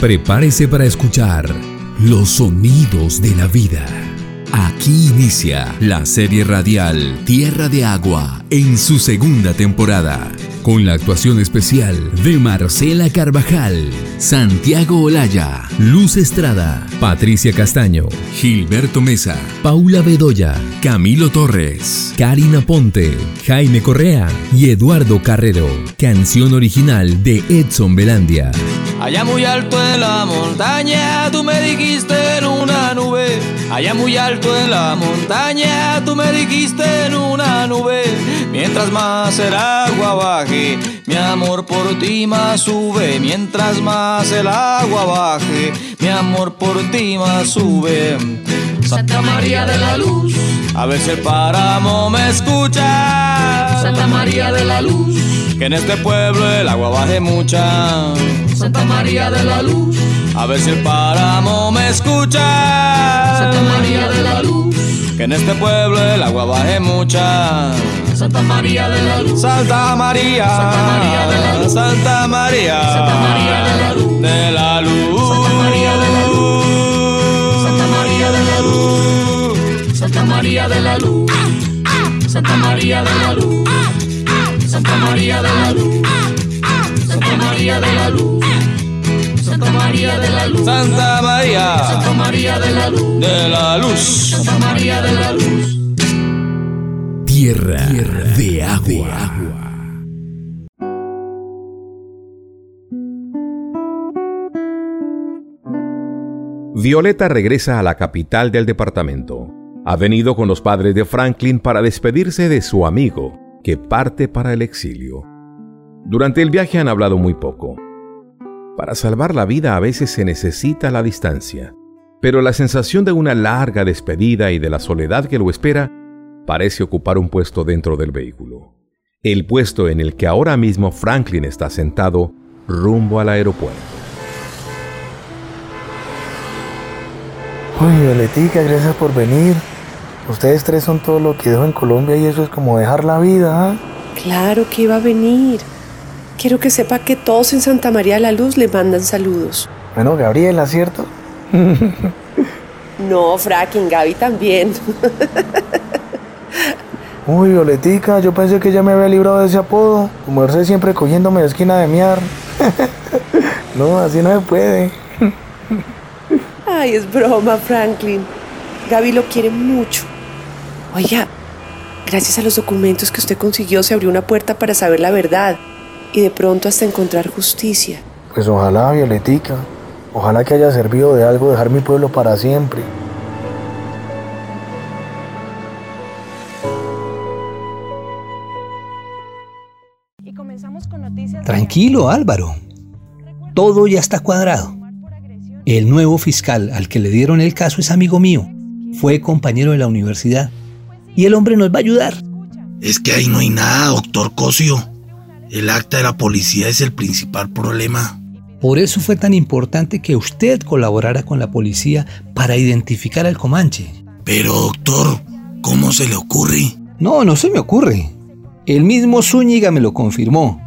Prepárese para escuchar los sonidos de la vida. Aquí inicia la serie radial Tierra de Agua en su segunda temporada, con la actuación especial de Marcela Carvajal, Santiago Olaya, Luz Estrada, Patricia Castaño, Gilberto Mesa, Paula Bedoya, Camilo Torres, Karina Ponte, Jaime Correa y Eduardo Carrero. Canción original de Edson Belandia. Allá muy alto en la montaña, tú me dijiste en una nube. Allá muy alto en la montaña, tú me dijiste en una nube. Mientras más el agua baje, mi amor por ti más sube. Mientras más el agua baje, mi amor por ti más sube. Santa María de la Luz, a ver si el páramo me escucha. Santa María de la Luz, que en este pueblo el agua baje mucha. Santa María de la Luz, a ver si el páramo me escucha. Santa María de la Luz, que en este pueblo el agua baje mucha. Santa María de la Luz, Santa María, Santa María de la Luz, Santa María, Santa María de la Luz, de la Luz, Santa María de la Luz, Santa María de la Luz, Santa María de la Luz, Santa María de la Luz, Santa María de la Luz. Santa María de la Luz. Santa María de la Luz. Santa María. Santa María de la Luz. De la Luz. Santa María de la Luz. Tierra, de agua. Violeta regresa a la capital del departamento. Ha venido con los padres de Franklin para despedirse de su amigo, que parte para el exilio. Durante el viaje han hablado muy poco. Para salvar la vida a veces se necesita la distancia, pero la sensación de una larga despedida y de la soledad que lo espera parece ocupar un puesto dentro del vehículo. El puesto en el que ahora mismo Franklin está sentado rumbo al aeropuerto. Uy, Violetica, gracias por venir. Ustedes tres son todo lo que dejo en Colombia y eso es como dejar la vida. ¿ah? Claro que iba a venir. Quiero que sepa que todos en Santa María de la Luz le mandan saludos. Bueno, Gabriela, ¿cierto? No, fracking, Gaby también. Uy, Violetica, yo pensé que ya me había librado de ese apodo. Como verse siempre cogiéndome de esquina de miar. no, así no se puede. Ay, es broma, Franklin. Gaby lo quiere mucho. Oiga, gracias a los documentos que usted consiguió se abrió una puerta para saber la verdad y de pronto hasta encontrar justicia. Pues ojalá, Violetica. Ojalá que haya servido de algo dejar mi pueblo para siempre. Tranquilo, Álvaro. Todo ya está cuadrado. El nuevo fiscal al que le dieron el caso es amigo mío. Fue compañero de la universidad. Y el hombre nos va a ayudar. Es que ahí no hay nada, doctor Cosio. El acta de la policía es el principal problema. Por eso fue tan importante que usted colaborara con la policía para identificar al Comanche. Pero, doctor, ¿cómo se le ocurre? No, no se me ocurre. El mismo Zúñiga me lo confirmó.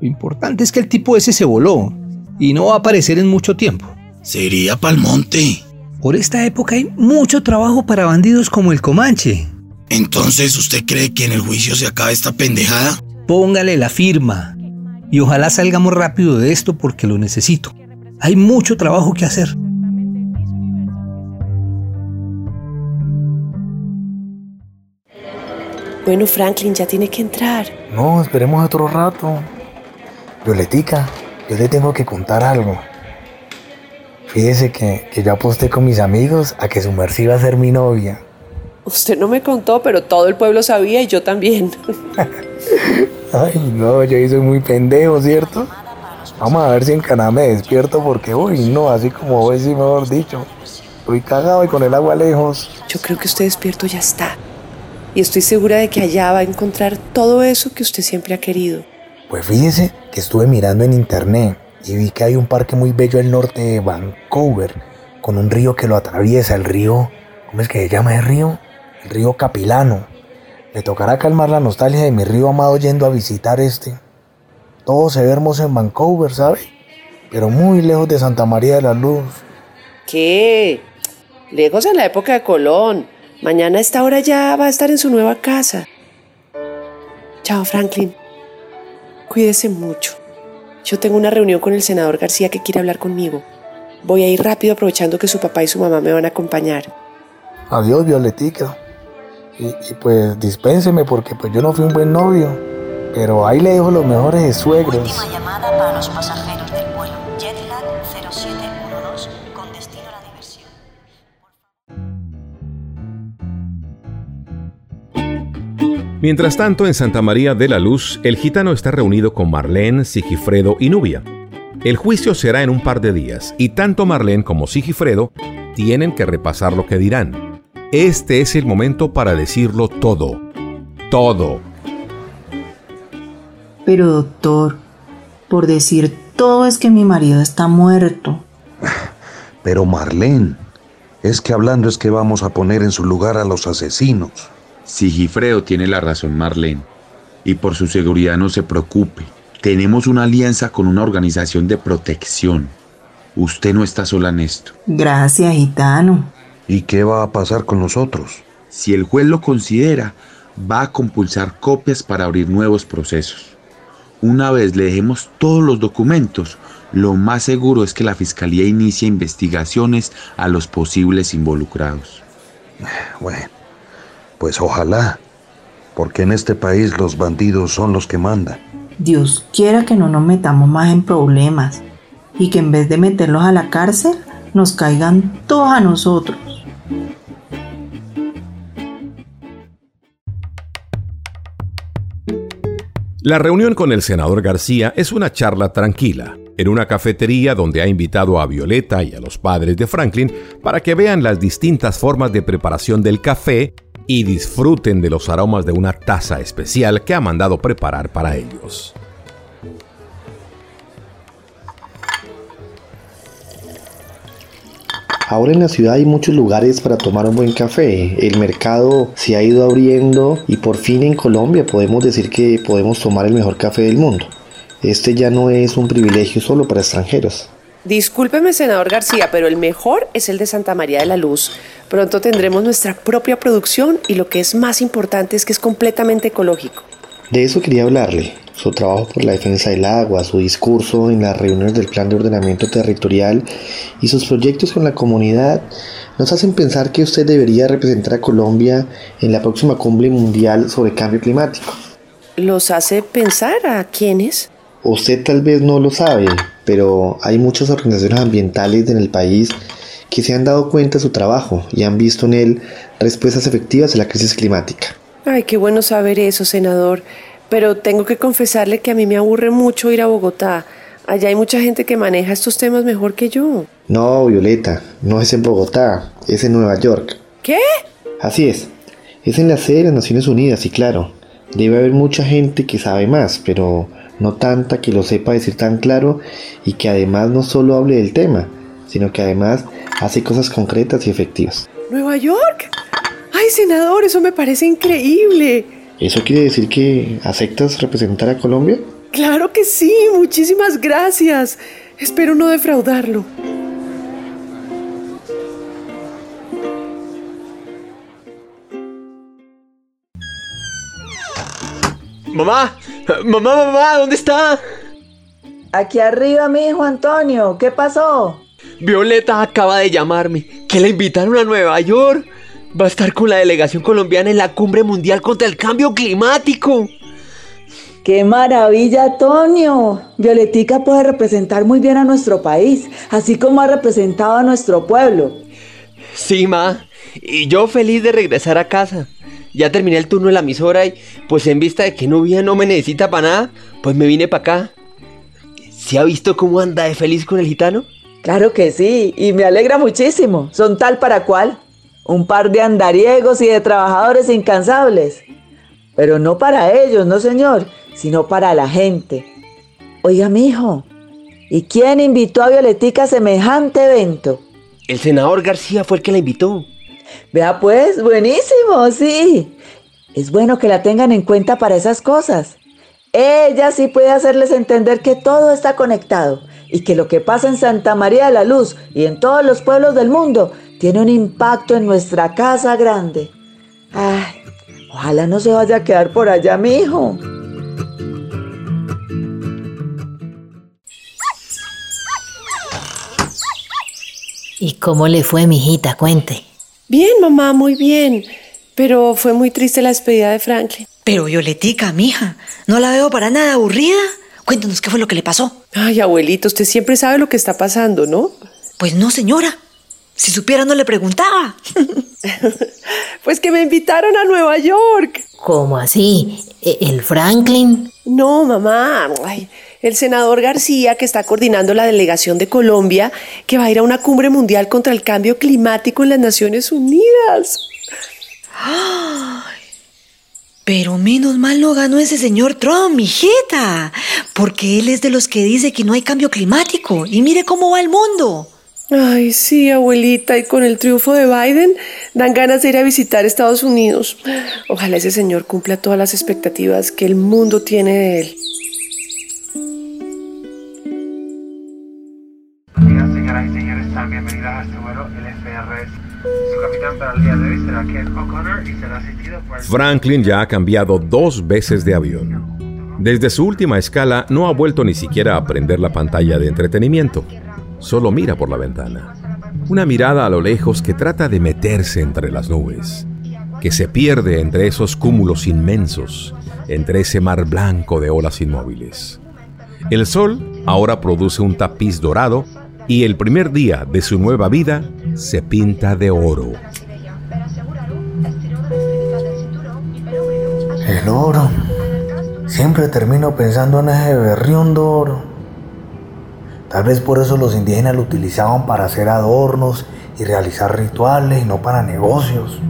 Lo importante es que el tipo ese se voló y no va a aparecer en mucho tiempo. Sería Palmonte. Por esta época hay mucho trabajo para bandidos como el Comanche. Entonces, ¿usted cree que en el juicio se acabe esta pendejada? Póngale la firma. Y ojalá salgamos rápido de esto porque lo necesito. Hay mucho trabajo que hacer. Bueno, Franklin, ya tiene que entrar. No, esperemos otro rato. Violetica, yo le tengo que contar algo. Fíjese que, que yo aposté con mis amigos a que su merced iba a ser mi novia. Usted no me contó, pero todo el pueblo sabía y yo también. Ay, no, yo soy muy pendejo, ¿cierto? Vamos a ver si en Canadá me despierto porque, uy, no, así como voy, sí, mejor dicho. Estoy cagado y con el agua lejos. Yo creo que usted despierto ya está. Y estoy segura de que allá va a encontrar todo eso que usted siempre ha querido. Pues fíjese que estuve mirando en internet y vi que hay un parque muy bello al norte de Vancouver, con un río que lo atraviesa, el río, ¿cómo es que se llama el río? El río Capilano. Me tocará calmar la nostalgia de mi río amado yendo a visitar este. Todo se ve hermoso en Vancouver, ¿sabe? pero muy lejos de Santa María de la Luz. ¿Qué? Lejos en la época de Colón. Mañana a esta hora ya va a estar en su nueva casa. Chao, Franklin. Cuídese mucho. Yo tengo una reunión con el senador García que quiere hablar conmigo. Voy a ir rápido aprovechando que su papá y su mamá me van a acompañar. Adiós, Violetica. Y, y pues dispénseme porque pues yo no fui un buen novio. Pero ahí le dejo los mejores suegros. Última llamada para los pasajeros del vuelo Jetlag 0712 con destino a la diversión. Mientras tanto, en Santa María de la Luz, el gitano está reunido con Marlene, Sigifredo y Nubia. El juicio será en un par de días y tanto Marlene como Sigifredo tienen que repasar lo que dirán. Este es el momento para decirlo todo. Todo. Pero doctor, por decir todo es que mi marido está muerto. Pero Marlene, es que hablando es que vamos a poner en su lugar a los asesinos. Sigifredo tiene la razón, Marlene. Y por su seguridad no se preocupe. Tenemos una alianza con una organización de protección. Usted no está sola en esto. Gracias, gitano. ¿Y qué va a pasar con nosotros? Si el juez lo considera, va a compulsar copias para abrir nuevos procesos. Una vez le dejemos todos los documentos, lo más seguro es que la fiscalía inicie investigaciones a los posibles involucrados. Bueno, pues ojalá, porque en este país los bandidos son los que mandan. Dios quiera que no nos metamos más en problemas y que en vez de meterlos a la cárcel, nos caigan todos a nosotros. La reunión con el senador García es una charla tranquila, en una cafetería donde ha invitado a Violeta y a los padres de Franklin para que vean las distintas formas de preparación del café y disfruten de los aromas de una taza especial que ha mandado preparar para ellos. Ahora en la ciudad hay muchos lugares para tomar un buen café. El mercado se ha ido abriendo y por fin en Colombia podemos decir que podemos tomar el mejor café del mundo. Este ya no es un privilegio solo para extranjeros. Discúlpeme, senador García, pero el mejor es el de Santa María de la Luz. Pronto tendremos nuestra propia producción y lo que es más importante es que es completamente ecológico. De eso quería hablarle. Su trabajo por la defensa del agua, su discurso en las reuniones del Plan de Ordenamiento Territorial y sus proyectos con la comunidad nos hacen pensar que usted debería representar a Colombia en la próxima cumbre mundial sobre cambio climático. ¿Los hace pensar a quiénes? Usted tal vez no lo sabe, pero hay muchas organizaciones ambientales en el país que se han dado cuenta de su trabajo y han visto en él respuestas efectivas a la crisis climática. Ay, qué bueno saber eso, senador. Pero tengo que confesarle que a mí me aburre mucho ir a Bogotá. Allá hay mucha gente que maneja estos temas mejor que yo. No, Violeta, no es en Bogotá, es en Nueva York. ¿Qué? Así es, es en la sede de las Naciones Unidas y claro, debe haber mucha gente que sabe más, pero no tanta que lo sepa decir tan claro y que además no solo hable del tema, sino que además hace cosas concretas y efectivas. ¿Nueva York? Ay, senador, eso me parece increíble. ¿Eso quiere decir que aceptas representar a Colombia? Claro que sí, muchísimas gracias. Espero no defraudarlo. Mamá, mamá, mamá, ¿dónde está? Aquí arriba, mi hijo Antonio. ¿Qué pasó? Violeta acaba de llamarme, que la invitaron a Nueva York. Va a estar con la delegación colombiana en la cumbre mundial contra el cambio climático. ¡Qué maravilla, Antonio! Violetica puede representar muy bien a nuestro país, así como ha representado a nuestro pueblo. Sí, ma. Y yo feliz de regresar a casa. Ya terminé el turno de la emisora y pues en vista de que novia no me necesita para nada, pues me vine para acá. ¿Se ha visto cómo anda de feliz con el gitano? Claro que sí, y me alegra muchísimo. Son tal para cual. Un par de andariegos y de trabajadores incansables. Pero no para ellos, no señor, sino para la gente. Oiga, mijo, ¿y quién invitó a Violetica a semejante evento? El senador García fue el que la invitó. Vea pues, buenísimo, sí. Es bueno que la tengan en cuenta para esas cosas. Ella sí puede hacerles entender que todo está conectado y que lo que pasa en Santa María de la Luz y en todos los pueblos del mundo tiene un impacto en nuestra casa grande. Ay, ojalá no se vaya a quedar por allá mi hijo. ¿Y cómo le fue, mijita? Cuente. Bien, mamá, muy bien. Pero fue muy triste la despedida de Franklin. Pero Violetica, mija, no la veo para nada aburrida. Cuéntanos qué fue lo que le pasó. Ay, abuelito, usted siempre sabe lo que está pasando, ¿no? Pues no, señora. Si supiera, no le preguntaba. pues que me invitaron a Nueva York. ¿Cómo así? ¿E-, ¿El Franklin? No, mamá. Ay, el senador García, que está coordinando la delegación de Colombia, que va a ir a una cumbre mundial contra el cambio climático en las Naciones Unidas. ¡Ay! Pero menos mal no ganó ese señor Trump, mijita, porque él es de los que dice que no hay cambio climático y mire cómo va el mundo. Ay, sí, abuelita, y con el triunfo de Biden dan ganas de ir a visitar Estados Unidos. Ojalá ese señor cumpla todas las expectativas que el mundo tiene de él. Señoras y señores, están bienvenidas a este vuelo, el FRS. Su capitán para el día de hoy será Ken O'Connor y será asistido por... Franklin ya ha cambiado dos veces de avión. Desde su última escala no ha vuelto ni siquiera a prender la pantalla de entretenimiento. Solo mira por la ventana. Una mirada a lo lejos que trata de meterse entre las nubes, que se pierde entre esos cúmulos inmensos, entre ese mar blanco de olas inmóviles. El sol ahora produce un tapiz dorado y el primer día de su nueva vida se pinta de oro. El oro. Siempre termino pensando en ese berrión oro. Tal vez por eso los indígenas lo utilizaban para hacer adornos y realizar rituales y no para negocios.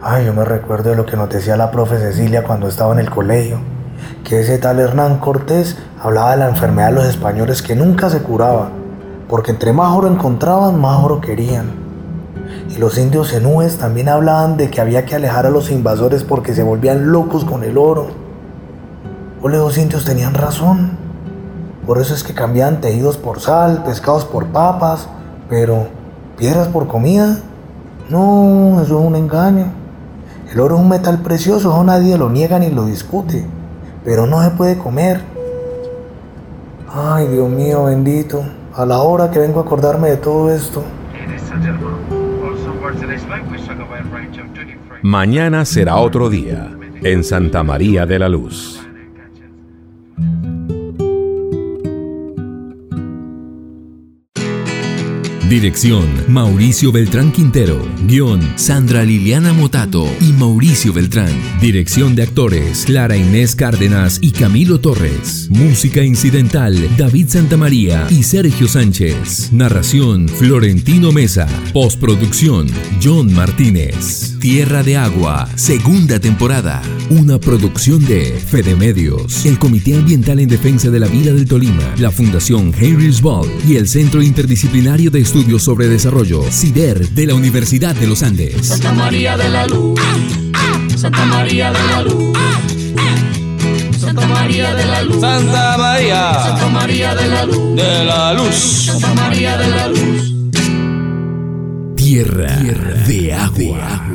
Ay, yo me recuerdo de lo que nos decía la profe Cecilia cuando estaba en el colegio, que ese tal Hernán Cortés hablaba de la enfermedad de los españoles que nunca se curaba, porque entre más oro encontraban, más oro querían. Y los indios enúes también hablaban de que había que alejar a los invasores porque se volvían locos con el oro. O los indios tenían razón. Por eso es que cambiaban tejidos por sal, pescados por papas, pero piedras por comida. No, eso es un engaño. El oro es un metal precioso, eso nadie lo niega ni lo discute, pero no se puede comer. Ay, Dios mío, bendito. A la hora que vengo a acordarme de todo esto. Mañana será otro día en Santa María de la Luz. Dirección Mauricio Beltrán Quintero. Guión Sandra Liliana Motato y Mauricio Beltrán. Dirección de actores Clara Inés Cárdenas y Camilo Torres. Música incidental David Santamaría y Sergio Sánchez. Narración Florentino Mesa. Postproducción John Martínez. Tierra de Agua, segunda temporada. Una producción de Fede Medios, el Comité Ambiental en Defensa de la Vida del Tolima, la Fundación Henry's Ball y el Centro Interdisciplinario de Estudios sobre Desarrollo, CIDER, de la Universidad de los Andes. Santa María de la Luz. Santa María de la Luz. Santa María de la Luz. Santa María. Santa María de la Luz. De la Luz. Santa María de la Luz. Tierra, de agua.